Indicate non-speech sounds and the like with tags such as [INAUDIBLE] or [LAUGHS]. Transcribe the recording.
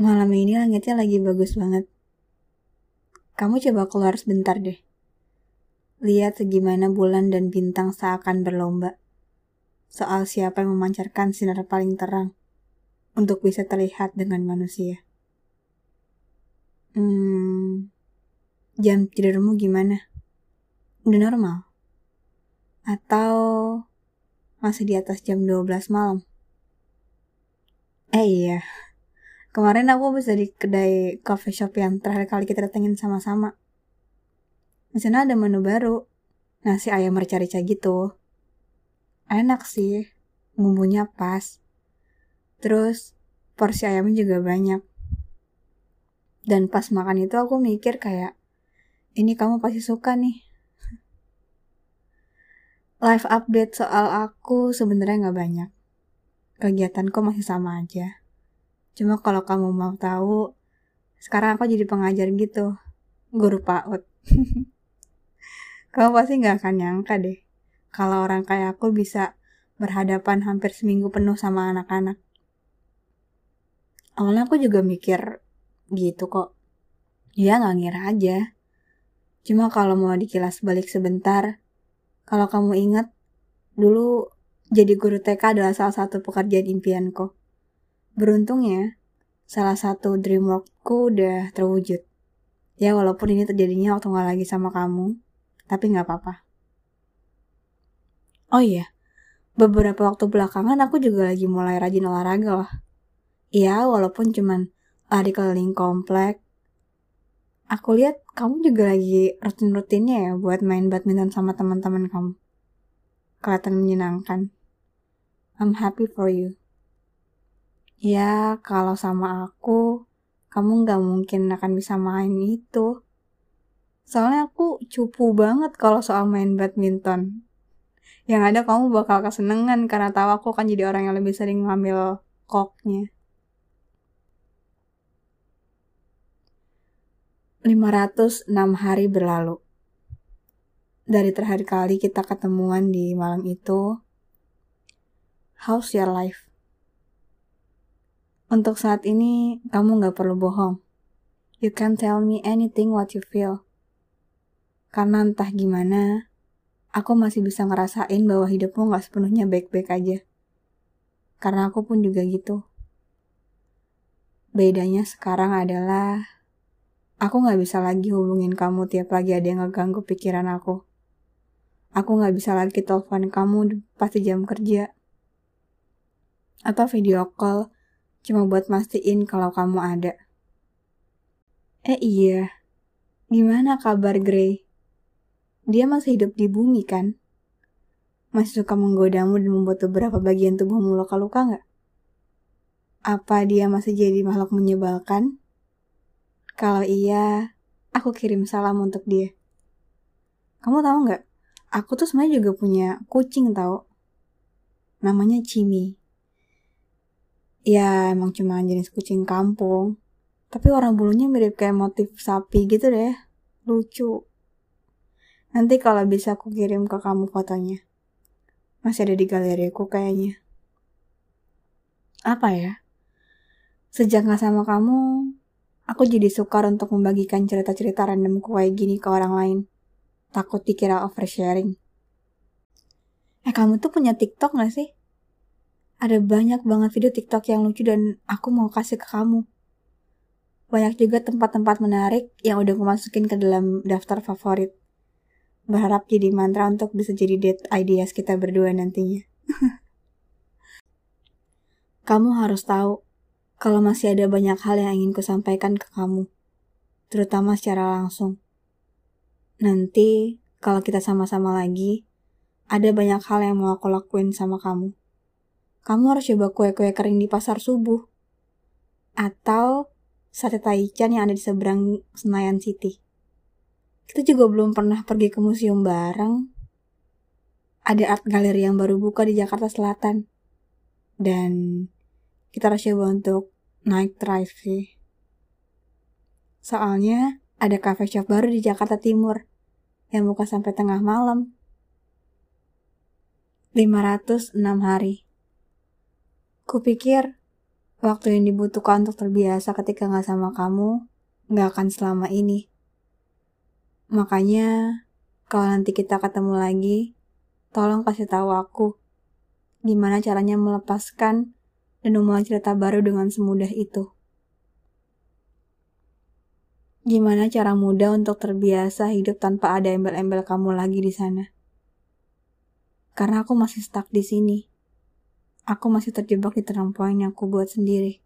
Malam ini langitnya lagi bagus banget. Kamu coba keluar sebentar deh. Lihat segimana bulan dan bintang seakan berlomba. Soal siapa yang memancarkan sinar paling terang untuk bisa terlihat dengan manusia. Hmm, jam tidurmu gimana? Udah normal? Atau masih di atas jam 12 malam? Eh iya, Kemarin aku bisa di kedai coffee shop yang terakhir kali kita datengin sama-sama. Di sana ada menu baru, nasi ayam rica-rica gitu. Enak sih, bumbunya pas. Terus porsi ayamnya juga banyak. Dan pas makan itu aku mikir kayak, ini kamu pasti suka nih. [LAUGHS] Live update soal aku sebenarnya nggak banyak. Kegiatanku masih sama aja Cuma kalau kamu mau tahu, sekarang aku jadi pengajar gitu. Guru PAUD. [LAUGHS] kamu pasti nggak akan nyangka deh. Kalau orang kayak aku bisa berhadapan hampir seminggu penuh sama anak-anak. Awalnya aku juga mikir gitu kok. Ya nggak ngira aja. Cuma kalau mau dikilas balik sebentar, kalau kamu ingat, dulu jadi guru TK adalah salah satu pekerjaan impianku. Beruntungnya, salah satu dreamworkku udah terwujud. Ya walaupun ini terjadinya waktu gak lagi sama kamu, tapi gak apa-apa. Oh iya, beberapa waktu belakangan aku juga lagi mulai rajin olahraga lah. Iya, walaupun cuman lari keliling komplek. Aku lihat kamu juga lagi rutin-rutinnya ya buat main badminton sama teman-teman kamu. Kelihatan menyenangkan. I'm happy for you. Ya, kalau sama aku, kamu nggak mungkin akan bisa main itu. Soalnya aku cupu banget kalau soal main badminton. Yang ada kamu bakal kesenengan karena tahu aku akan jadi orang yang lebih sering ngambil koknya. 506 hari berlalu. Dari terakhir kali kita ketemuan di malam itu, how's your life? Untuk saat ini, kamu gak perlu bohong. You can tell me anything what you feel. Karena entah gimana, aku masih bisa ngerasain bahwa hidupmu gak sepenuhnya baik-baik aja. Karena aku pun juga gitu. Bedanya sekarang adalah, aku gak bisa lagi hubungin kamu tiap lagi ada yang ngeganggu pikiran aku. Aku gak bisa lagi telepon kamu pasti jam kerja. Atau video call Cuma buat mastiin kalau kamu ada. Eh iya, gimana kabar Grey? Dia masih hidup di bumi kan? Masih suka menggodamu dan membuat beberapa bagian tubuhmu luka-luka nggak? Apa dia masih jadi makhluk menyebalkan? Kalau iya, aku kirim salam untuk dia. Kamu tahu nggak? Aku tuh sebenarnya juga punya kucing tahu. Namanya Cimi ya emang cuma jenis kucing kampung. Tapi warna bulunya mirip kayak motif sapi gitu deh. Lucu. Nanti kalau bisa aku kirim ke kamu fotonya. Masih ada di galeriku kayaknya. Apa ya? Sejak gak sama kamu aku jadi sukar untuk membagikan cerita-cerita randomku kayak gini ke orang lain. Takut dikira oversharing. Eh kamu tuh punya tiktok gak sih ada banyak banget video TikTok yang lucu dan aku mau kasih ke kamu. Banyak juga tempat-tempat menarik yang udah aku masukin ke dalam daftar favorit. Berharap jadi mantra untuk bisa jadi date ideas kita berdua nantinya. [LAUGHS] kamu harus tahu kalau masih ada banyak hal yang ingin kusampaikan ke kamu, terutama secara langsung. Nanti, kalau kita sama-sama lagi, ada banyak hal yang mau aku lakuin sama kamu kamu harus coba kue-kue kering di pasar subuh. Atau sate taichan yang ada di seberang Senayan City. Kita juga belum pernah pergi ke museum bareng. Ada art gallery yang baru buka di Jakarta Selatan. Dan kita harus coba untuk naik drive sih. Soalnya ada cafe shop baru di Jakarta Timur yang buka sampai tengah malam. 506 hari. Kupikir Waktu yang dibutuhkan untuk terbiasa ketika gak sama kamu, gak akan selama ini. Makanya, kalau nanti kita ketemu lagi, tolong kasih tahu aku gimana caranya melepaskan dan memulai cerita baru dengan semudah itu. Gimana cara mudah untuk terbiasa hidup tanpa ada embel-embel kamu lagi di sana? Karena aku masih stuck di sini. Aku masih terjebak di terang poin yang aku buat sendiri.